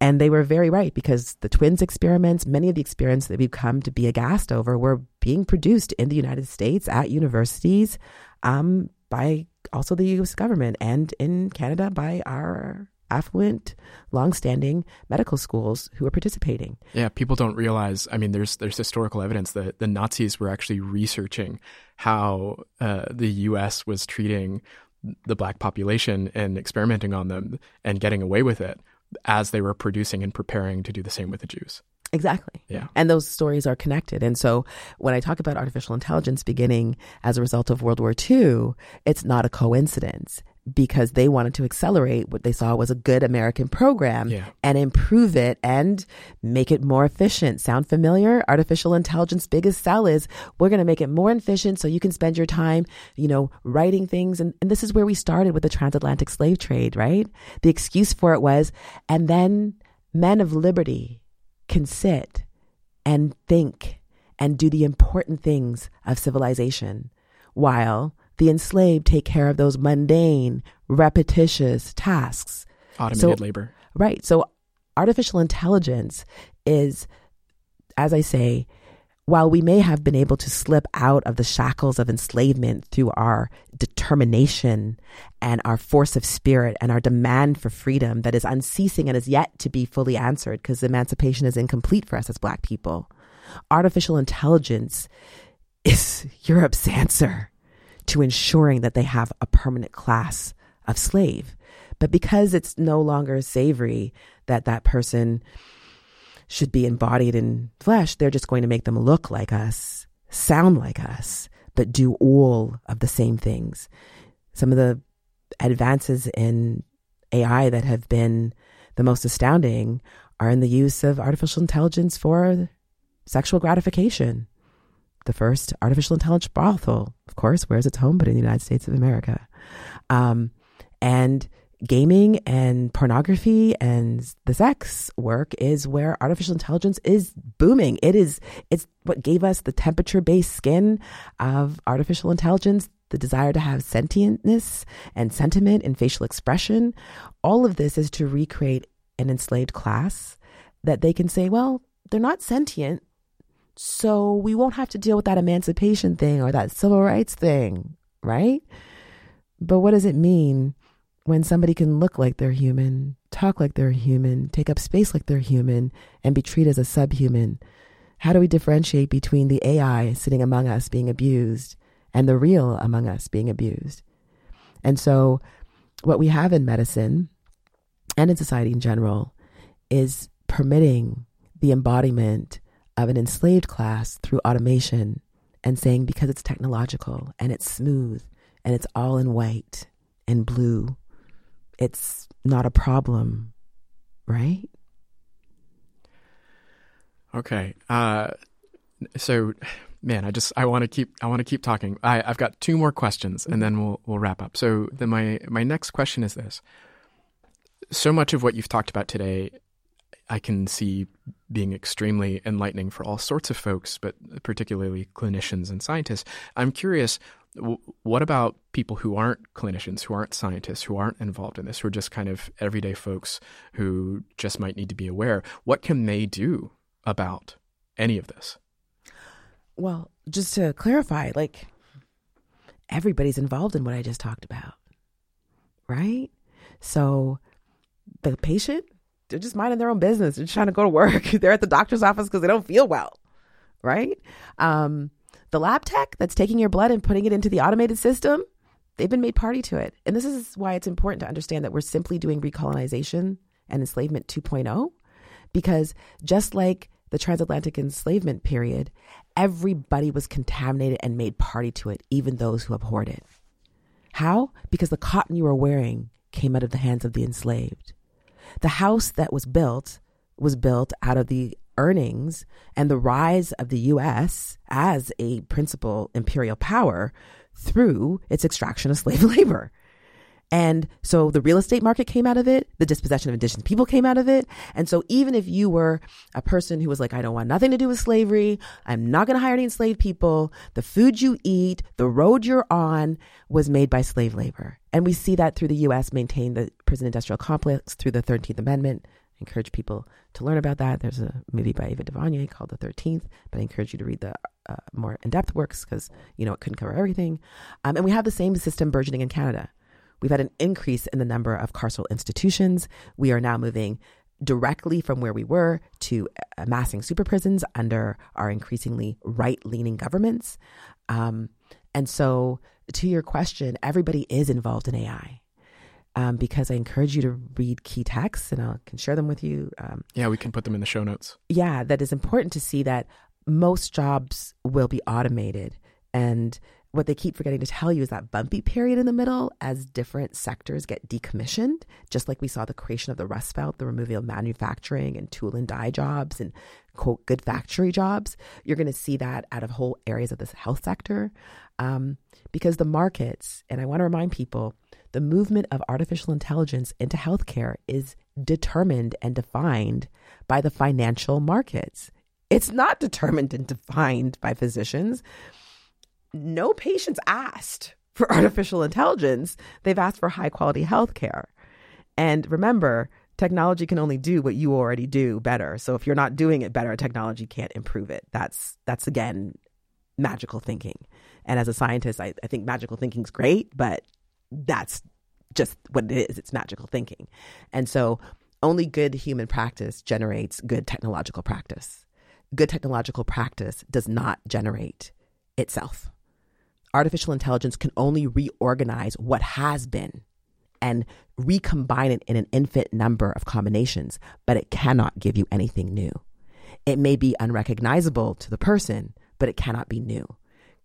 And they were very right because the twins experiments, many of the experiments that we've come to be aghast over, were being produced in the United States at universities um, by also the US government and in Canada by our affluent, long-standing medical schools who are participating. Yeah, people don't realize. I mean, there's there's historical evidence that the Nazis were actually researching how uh, the U.S. was treating the black population and experimenting on them and getting away with it as they were producing and preparing to do the same with the Jews. Exactly. Yeah. And those stories are connected. And so when I talk about artificial intelligence beginning as a result of World War II, it's not a coincidence because they wanted to accelerate what they saw was a good American program yeah. and improve it and make it more efficient. Sound familiar? Artificial intelligence biggest sell is we're going to make it more efficient so you can spend your time, you know, writing things. And, and this is where we started with the transatlantic slave trade, right? The excuse for it was, and then men of liberty can sit and think and do the important things of civilization while the enslaved take care of those mundane, repetitious tasks. Automated so, labor. Right. So artificial intelligence is, as I say, while we may have been able to slip out of the shackles of enslavement through our determination and our force of spirit and our demand for freedom that is unceasing and is yet to be fully answered because emancipation is incomplete for us as Black people, artificial intelligence is *laughs* Europe's answer to ensuring that they have a permanent class of slave. But because it's no longer savory that that person should be embodied in flesh, they're just going to make them look like us, sound like us, but do all of the same things. Some of the advances in AI that have been the most astounding are in the use of artificial intelligence for sexual gratification the first artificial intelligence brothel, of course, where's its home but in the United States of America. Um, and gaming and pornography and the sex work is where artificial intelligence is booming. It is it's what gave us the temperature based skin of artificial intelligence, the desire to have sentientness and sentiment and facial expression. All of this is to recreate an enslaved class that they can say, well, they're not sentient, so we won't have to deal with that emancipation thing or that civil rights thing, right? But what does it mean when somebody can look like they're human, talk like they're human, take up space like they're human, and be treated as a subhuman? How do we differentiate between the AI sitting among us being abused and the real among us being abused? And so, what we have in medicine and in society in general is permitting the embodiment of an enslaved class through automation and saying because it's technological and it's smooth and it's all in white and blue, it's not a problem, right? Okay. Uh, so, man, I just I want to keep I want to keep talking. I, I've got two more questions, and then we'll we'll wrap up. So, then my my next question is this: so much of what you've talked about today I can see being extremely enlightening for all sorts of folks, but particularly clinicians and scientists. I'm curious, what about people who aren't clinicians, who aren't scientists, who aren't involved in this, who are just kind of everyday folks who just might need to be aware? What can they do about any of this? Well, just to clarify, like everybody's involved in what I just talked about, right? So the patient they're just minding their own business. They're trying to go to work. *laughs* they're at the doctor's office because they don't feel well, right? Um, the lab tech that's taking your blood and putting it into the automated system, they've been made party to it. And this is why it's important to understand that we're simply doing recolonization and enslavement 2.0, because just like the transatlantic enslavement period, everybody was contaminated and made party to it, even those who abhorred it. How? Because the cotton you were wearing came out of the hands of the enslaved. The house that was built was built out of the earnings and the rise of the US as a principal imperial power through its extraction of slave *laughs* labor. And so the real estate market came out of it. The dispossession of indigenous people came out of it. And so even if you were a person who was like, I don't want nothing to do with slavery. I'm not going to hire any enslaved people. The food you eat, the road you're on was made by slave labor. And we see that through the U.S. maintain the prison industrial complex through the 13th Amendment. Encourage people to learn about that. There's a movie by Ava DuVernay called The 13th, but I encourage you to read the uh, more in-depth works because, you know, it couldn't cover everything. Um, and we have the same system burgeoning in Canada. We've had an increase in the number of carceral institutions. We are now moving directly from where we were to amassing super prisons under our increasingly right leaning governments. Um, and so, to your question, everybody is involved in AI. Um, because I encourage you to read key texts and I can share them with you. Um, yeah, we can put them in the show notes. Yeah, that is important to see that most jobs will be automated. And what they keep forgetting to tell you is that bumpy period in the middle as different sectors get decommissioned, just like we saw the creation of the Rust Belt, the removal of manufacturing and tool and die jobs and quote good factory jobs. You're going to see that out of whole areas of this health sector um, because the markets, and I want to remind people, the movement of artificial intelligence into healthcare is determined and defined by the financial markets. It's not *laughs* determined and defined by physicians no patients asked for *laughs* artificial intelligence. They've asked for high quality health care. And remember, technology can only do what you already do better. So if you're not doing it better, technology can't improve it. That's that's again magical thinking. And as a scientist, I, I think magical thinking is great, but that's just what it is. It's magical thinking. And so only good human practice generates good technological practice. Good technological practice does not generate itself artificial intelligence can only reorganize what has been and recombine it in an infinite number of combinations, but it cannot give you anything new. It may be unrecognizable to the person, but it cannot be new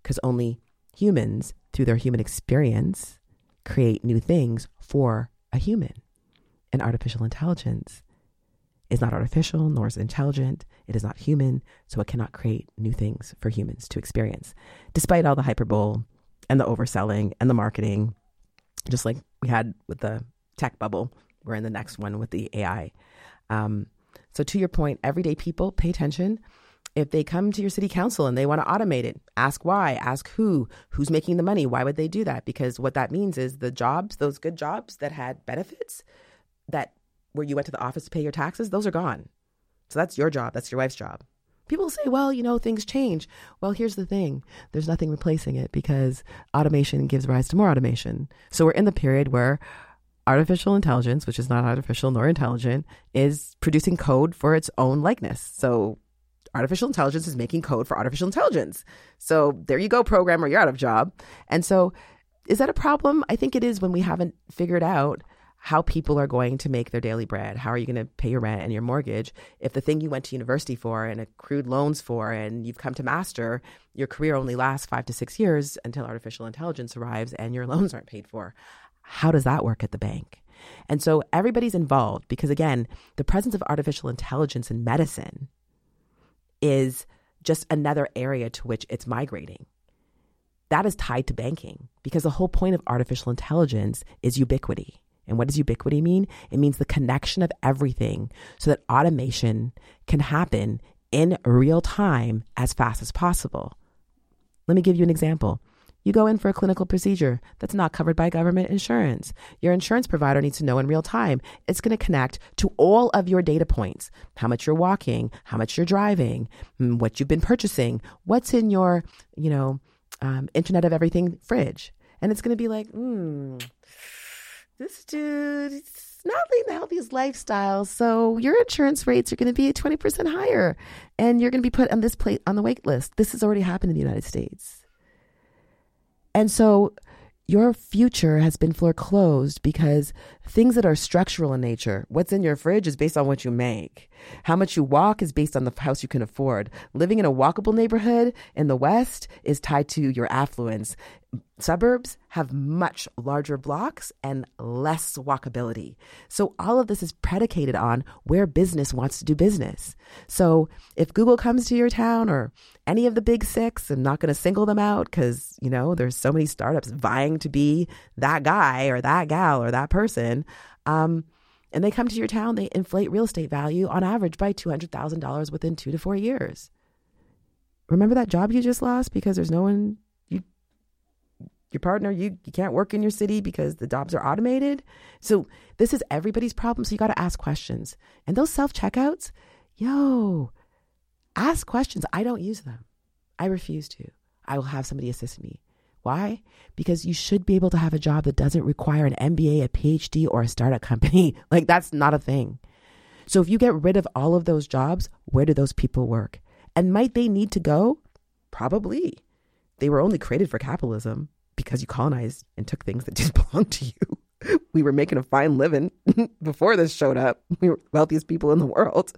because only humans, through their human experience, create new things for a human. And artificial intelligence is not artificial, nor is it intelligent. It is not human, so it cannot create new things for humans to experience, despite all the hyperbole and the overselling and the marketing, just like we had with the tech bubble. We're in the next one with the AI. Um, so, to your point, everyday people pay attention. If they come to your city council and they want to automate it, ask why, ask who, who's making the money, why would they do that? Because what that means is the jobs, those good jobs that had benefits, that where you went to the office to pay your taxes, those are gone. So that's your job. That's your wife's job. People say, well, you know, things change. Well, here's the thing there's nothing replacing it because automation gives rise to more automation. So we're in the period where artificial intelligence, which is not artificial nor intelligent, is producing code for its own likeness. So artificial intelligence is making code for artificial intelligence. So there you go, programmer, you're out of job. And so is that a problem? I think it is when we haven't figured out how people are going to make their daily bread. How are you going to pay your rent and your mortgage if the thing you went to university for and accrued loans for and you've come to master, your career only lasts five to six years until artificial intelligence arrives and your *laughs* loans aren't paid for? How does that work at the bank? And so everybody's involved because, again, the presence of artificial intelligence in medicine is just another area to which it's migrating. That is tied to banking because the whole point of artificial intelligence is ubiquity. And what does ubiquity mean? It means the connection of everything so that automation can happen in real time as fast as possible. Let me give you an example. You go in for a clinical procedure that's not covered by government insurance. Your insurance provider needs to know in real time. It's going to connect to all of your data points how much you're walking, how much you're driving, mm, what you've been purchasing, what's in your, you know, um, Internet of Everything fridge. And it's going to be like, hmm, this dude not leading the healthiest lifestyle. So your insurance rates are going to be 20% higher and you're going to be put on this plate on the wait list. This has already happened in the United States. And so your future has been foreclosed because things that are structural in nature, what's in your fridge is based on what you make. How much you walk is based on the house you can afford. Living in a walkable neighborhood in the West is tied to your affluence. suburbs have much larger blocks and less walkability. So all of this is predicated on where business wants to do business. So if Google comes to your town or any of the big six, I'm not going to single them out because, you know, there's so many startups vying to be that guy or that gal or that person. Um, and they come to your town, they inflate real estate value on average by $200,000 within two to four years. Remember that job you just lost because there's no one you, your partner, you, you can't work in your city because the jobs are automated. So this is everybody's problem. So you got to ask questions. And those self checkouts, yo, ask questions. I don't use them. I refuse to. I will have somebody assist me. Why? Because you should be able to have a job that doesn't require an MBA, a PhD, or a startup company. *laughs* like that's not a thing. So if you get rid of all of those jobs, where do those people work? And might they need to go? Probably. They were only created for capitalism because you colonized and took things that *laughs* didn't belong to you. *laughs* we were making a fine living before this showed up. We were wealthiest people in the world.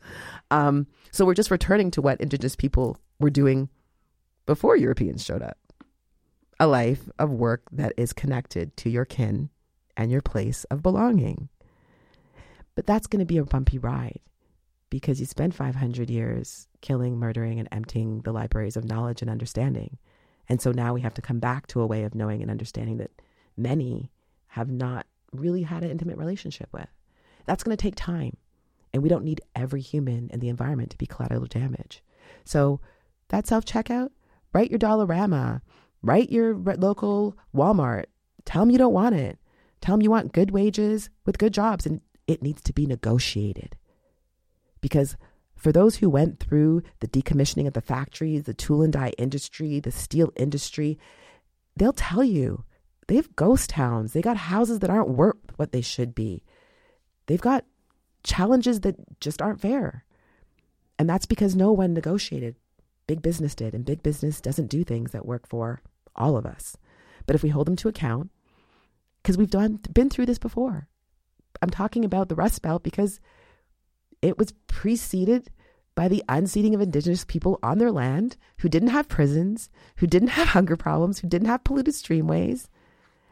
Um, so we're just returning to what indigenous people were doing before Europeans showed up. A life of work that is connected to your kin and your place of belonging. But that's going to be a bumpy ride because you spend 500 years killing, murdering, and emptying the libraries of knowledge and understanding. And so now we have to come back to a way of knowing and understanding that many have not really had an intimate relationship with. That's going to take time. And we don't need every human in the environment to be collateral damage. So that self checkout, write your Dollarama, write your local Walmart. Tell them you don't want it. Tell them you want good wages with good jobs. And it needs to be negotiated. Because for those who went through the decommissioning of the factories, the tool and die industry, the steel industry, they'll tell you they have ghost towns. They got houses that aren't worth what they should be. They've got challenges that just aren't fair. And that's because no one negotiated. Big business did, and big business doesn't do things that work for all of us. But if we hold them to account, because we've done been through this before. I'm talking about the Rust Belt because it was preceded by the unseating of indigenous people on their land who didn't have prisons, who didn't have hunger problems, who didn't have polluted streamways,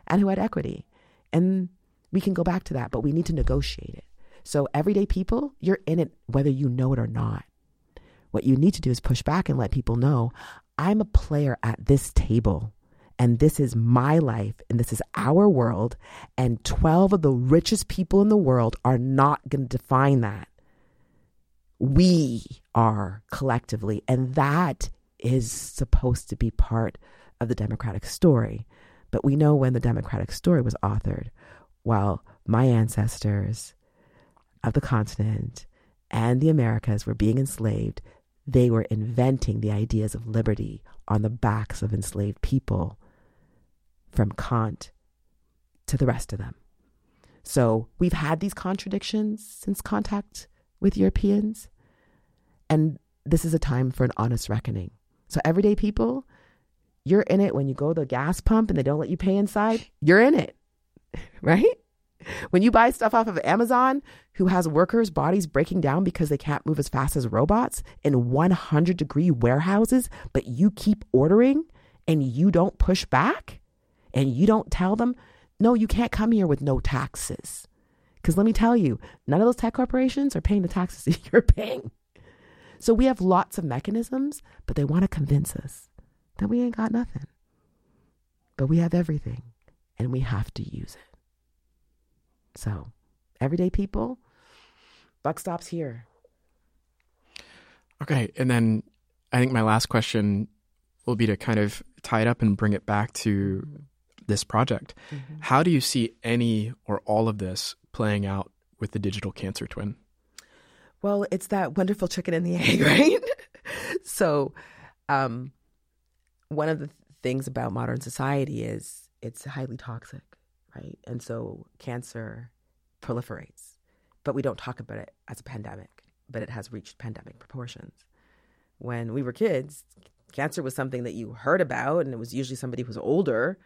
and who had equity. And we can go back to that, but we need to negotiate it. So, everyday people, you're in it whether you know it or not. What you need to do is push back and let people know I'm a player at this table, and this is my life, and this is our world, and 12 of the richest people in the world are not going to define that we are collectively. And that is supposed to be part of the democratic story. But we know when the democratic story was authored, while my ancestors of the continent and the Americas were being enslaved, they were inventing the ideas of liberty on the backs of enslaved people from Kant to the rest of them. So we've had these contradictions since contact with Europeans. And this is a time for an honest reckoning. So, everyday people, you're in it when you go to the gas pump and they don't let you pay inside, you're in it, *laughs* right? When you buy stuff off of Amazon, who has workers' bodies breaking down because they can't move as fast as robots in 100 degree warehouses, but you keep ordering and you don't push back and you don't tell them, no, you can't come here with no taxes. Because let me tell you, none of those tech corporations are paying the taxes *laughs* you're paying. So we have lots of mechanisms, but they want to convince us that we ain't got nothing. But we have everything, and we have to use it. So, everyday people, buck stops here. Okay. And then I think my last question will be to kind of tie it up and bring it back to this project. Mm-hmm. How do you see any or all of this playing out with the digital cancer twin? Well, it's that wonderful chicken and the egg, *laughs* right? so, um, one of the things about modern society is it's highly toxic, right? And so cancer proliferates, but we don't talk about it as a pandemic, but it has reached pandemic proportions. When we were kids, cancer was something that you heard about, and it was usually somebody who was older.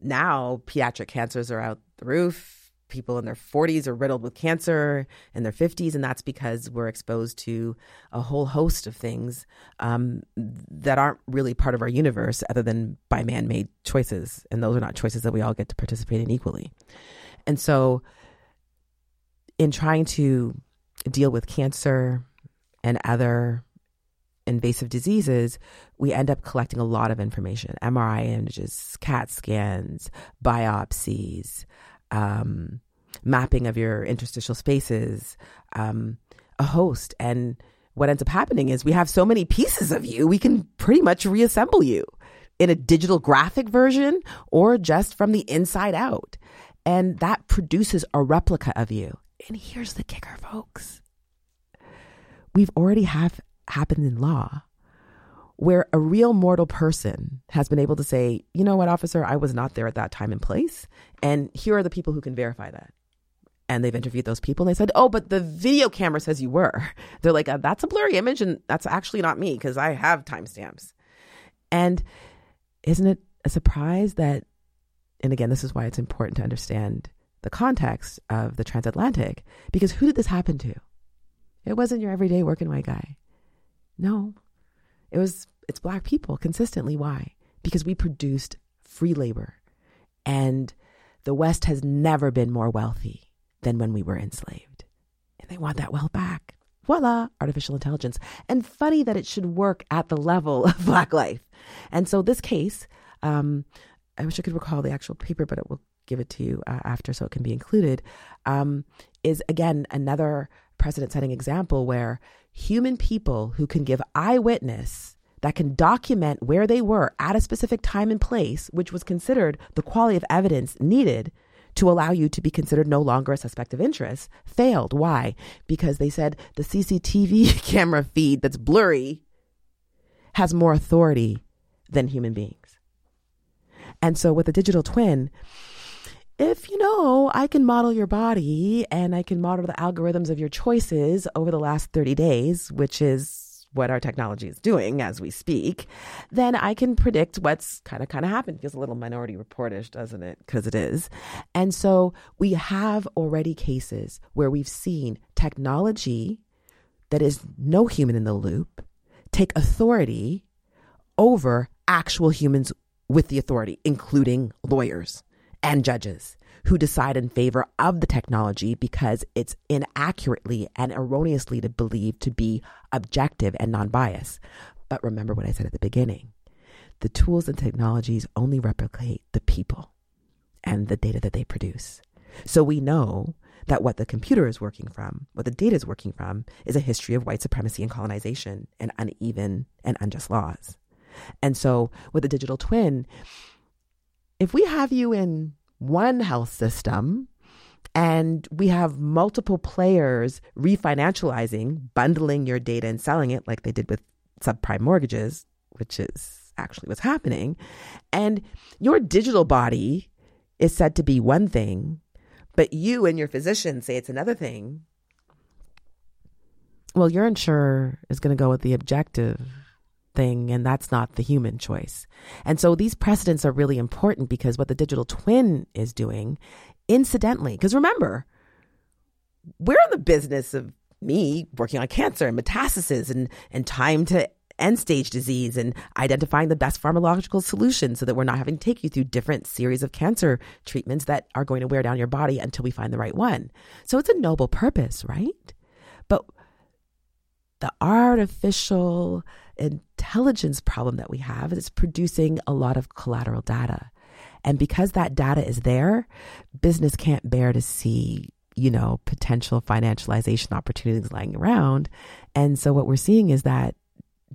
Now, pediatric cancers are out the roof people in their 40s are riddled with cancer in their 50s, and that's because we're exposed to a whole host of things um, that aren't really part of our universe other than by man made choices. And those are not choices that we all get to participate in equally. And so, in trying to deal with cancer and other invasive diseases, we end up collecting a lot of information MRI images, CAT scans, biopsies, um, mapping of your interstitial spaces, um, a host. And what ends up happening is we have so many pieces of you, we can pretty much reassemble you in a digital graphic version or just from the inside out. And that produces a replica of you. And here's the kicker, folks. We've already have happened in law where a real mortal person has been able to say, you know what, officer, I was not there at that time and place. And here are the people who can verify that. And they've interviewed those people and they said, oh, but the video camera says you were. *laughs* They're like, uh, that's a blurry image and that's actually not me because I have timestamps. And isn't it a surprise that, and again, this is why it's important to understand the context of the transatlantic, because who did this happen to? It wasn't your everyday working white guy. No, it was, it's black people consistently. Why? Because we produced free labor. And the West has never been more wealthy than when we were enslaved. And they want that wealth back. Voila, artificial intelligence. And funny that it should work at the level of *laughs* Black life. And so this case, um, I wish I could recall the actual paper, but it will give it to you uh, after so it can be included, um, is again another precedent setting example where human people who can give eyewitness that can document where they were at a specific time and place, which was considered the quality of evidence needed to allow you to be considered no longer a suspect of interest, failed. Why? Because they said the CCTV *laughs* camera feed that's blurry has more authority than human beings. And so with a digital twin, if you know I can model your body and I can model the algorithms of your choices over the last 30 days, which is what our technology is doing as we speak, then I can predict what's kind of kind of happened. Feels a little minority reportish, doesn't it? Because it is. And so we have already cases where we've seen technology that is no human in the loop take authority over actual humans with the authority, including lawyers and judges who decide in favor of the technology because it's inaccurately and erroneously to believe to be objective and non-biased. But remember what I said at the beginning. The tools and technologies only replicate the people and the data that they produce. So we know that what the computer is working from, what the data is working from, is a history of white supremacy and colonization and uneven and unjust laws. And so with a digital twin, if we have you in one health system and we have multiple players refinancializing, bundling your data and selling it like they did with subprime mortgages, which is actually what's happening, and your digital body is said to be one thing, but you and your physician say it's another thing. Well, your insurer is going to go with the objective thing and that's not the human choice. And so these precedents are really important because what the digital twin is doing, incidentally, because remember, we're in the business of me working on cancer and metastasis and, and time to end stage disease and identifying the best pharmacological solution so that we're not having to take you through different series of cancer treatments that are going to wear down your body until we find the right one. So it's a noble purpose, right? But the artificial intelligence problem that we have is producing a lot of collateral data. And because that data is there, business can't bear to see, you know, potential financialization opportunities lying around. And so what we're seeing is that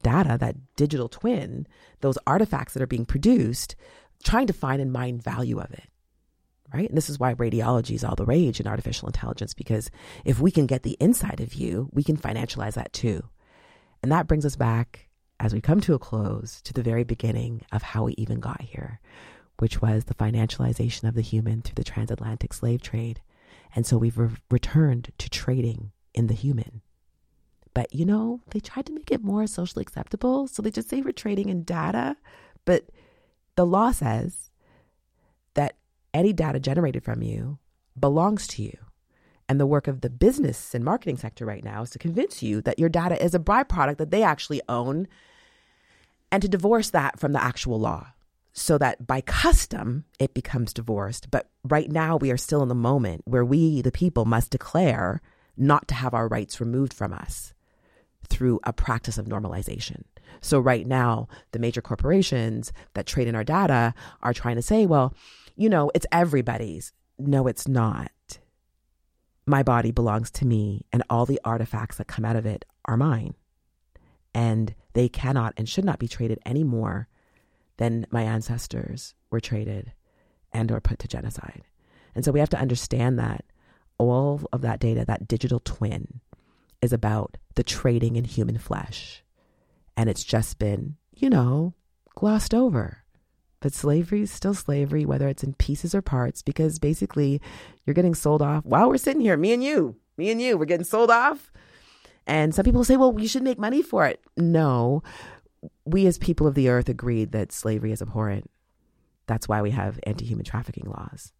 data, that digital twin, those artifacts that are being produced, trying to find and mine value of it. Right. And this is why radiology is all the rage in artificial intelligence, because if we can get the inside of you, we can financialize that too. And that brings us back as we come to a close to the very beginning of how we even got here, which was the financialization of the human through the transatlantic slave trade. And so we've re- returned to trading in the human. But you know, they tried to make it more socially acceptable. So they just say we're trading in data. But the law says that any data generated from you belongs to you. And the work of the business and marketing sector right now is to convince you that your data is a byproduct that they actually own and to divorce that from the actual law so that by custom it becomes divorced. But right now we are still in the moment where we, the people, must declare not to have our rights removed from us through a practice of normalization. So right now, the major corporations that trade in our data are trying to say, well, you know, it's everybody's. No, it's not my body belongs to me and all the artifacts that come out of it are mine. And they cannot and should not be traded any than my ancestors were traded and or put to genocide. And so we have to understand that all of that data, that digital twin, is about the trading in human flesh. And it's just been, you know, glossed over. But slavery is still slavery, whether it's in pieces or parts, because basically you're getting sold off while we're sitting here, me and you, me and you, we're getting sold off. And some people say, well, you should make money for it. No, we as people of the earth agreed that slavery is abhorrent. That's why we have anti human trafficking laws.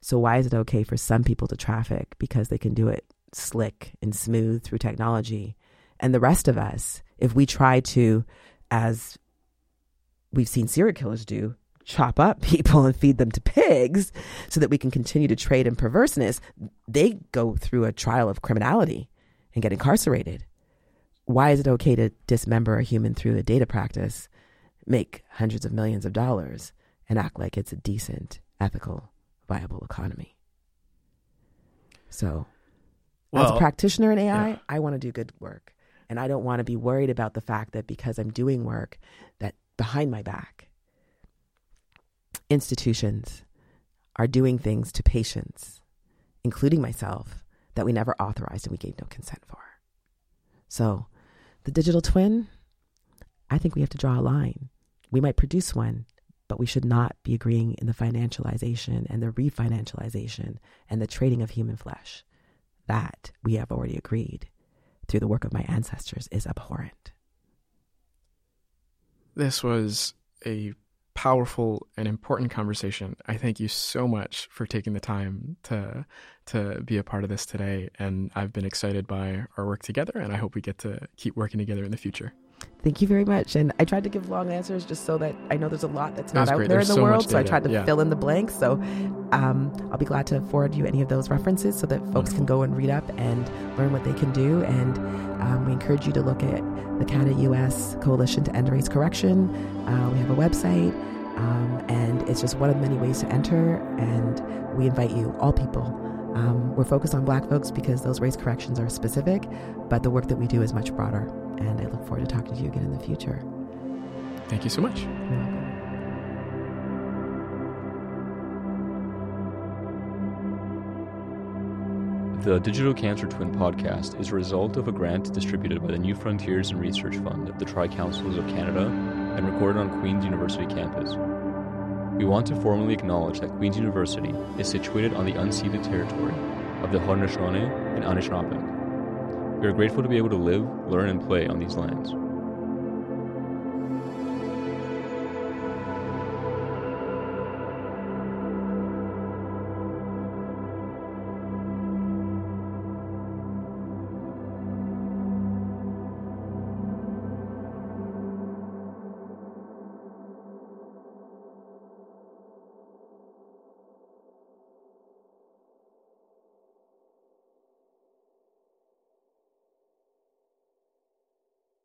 So, why is it okay for some people to traffic? Because they can do it slick and smooth through technology. And the rest of us, if we try to, as we've seen serial killers do chop up *laughs* people and feed them to pigs so that we can continue to trade in perverseness, they go through a trial of criminality and get incarcerated. Why is it okay to dismember a human through a data practice, make hundreds of millions of dollars, and act like it's a decent, ethical, viable economy? So, well, as a practitioner in AI, yeah. I want to do good work. And I don't want to be worried about the fact that because I'm doing work that behind my back. Institutions are doing things to patients, including myself, that we never authorized and we gave no consent for. So, the digital twin, I think we have to draw a line. We might produce one, but we should not be agreeing in the financialization and the refinancialization and the trading of human flesh. That we have already agreed through the work of my ancestors is abhorrent. This was a powerful and important conversation. I thank you so much for taking the time to to be a part of this today and I've been excited by our work together and I hope we get to keep working together in the future. Thank you very much. And I tried to give long answers just so that I know there's a lot that's not that out great. there there's in the so world. So I tried to yeah. fill in the blanks. So um, I'll be glad to forward you any of those references so that folks Wonderful. can go and read up and learn what they can do. And um, we encourage you to look at the Canada US Coalition to End Race Correction. Uh, we have a website. Um, and it's just one of many ways to enter. And we invite you, all people. Um, we're focused on black folks because those race corrections are specific, but the work that we do is much broader and I look forward to talking to you again in the future. Thank you so much. The Digital Cancer Twin podcast is a result of a grant distributed by the New Frontiers and Research Fund of the Tri Councils of Canada and recorded on Queen's University campus. We want to formally acknowledge that Queen's University is situated on the unceded territory of the Haudenosaunee and Anishinaabeg, we are grateful to be able to live, learn, and play on these lands.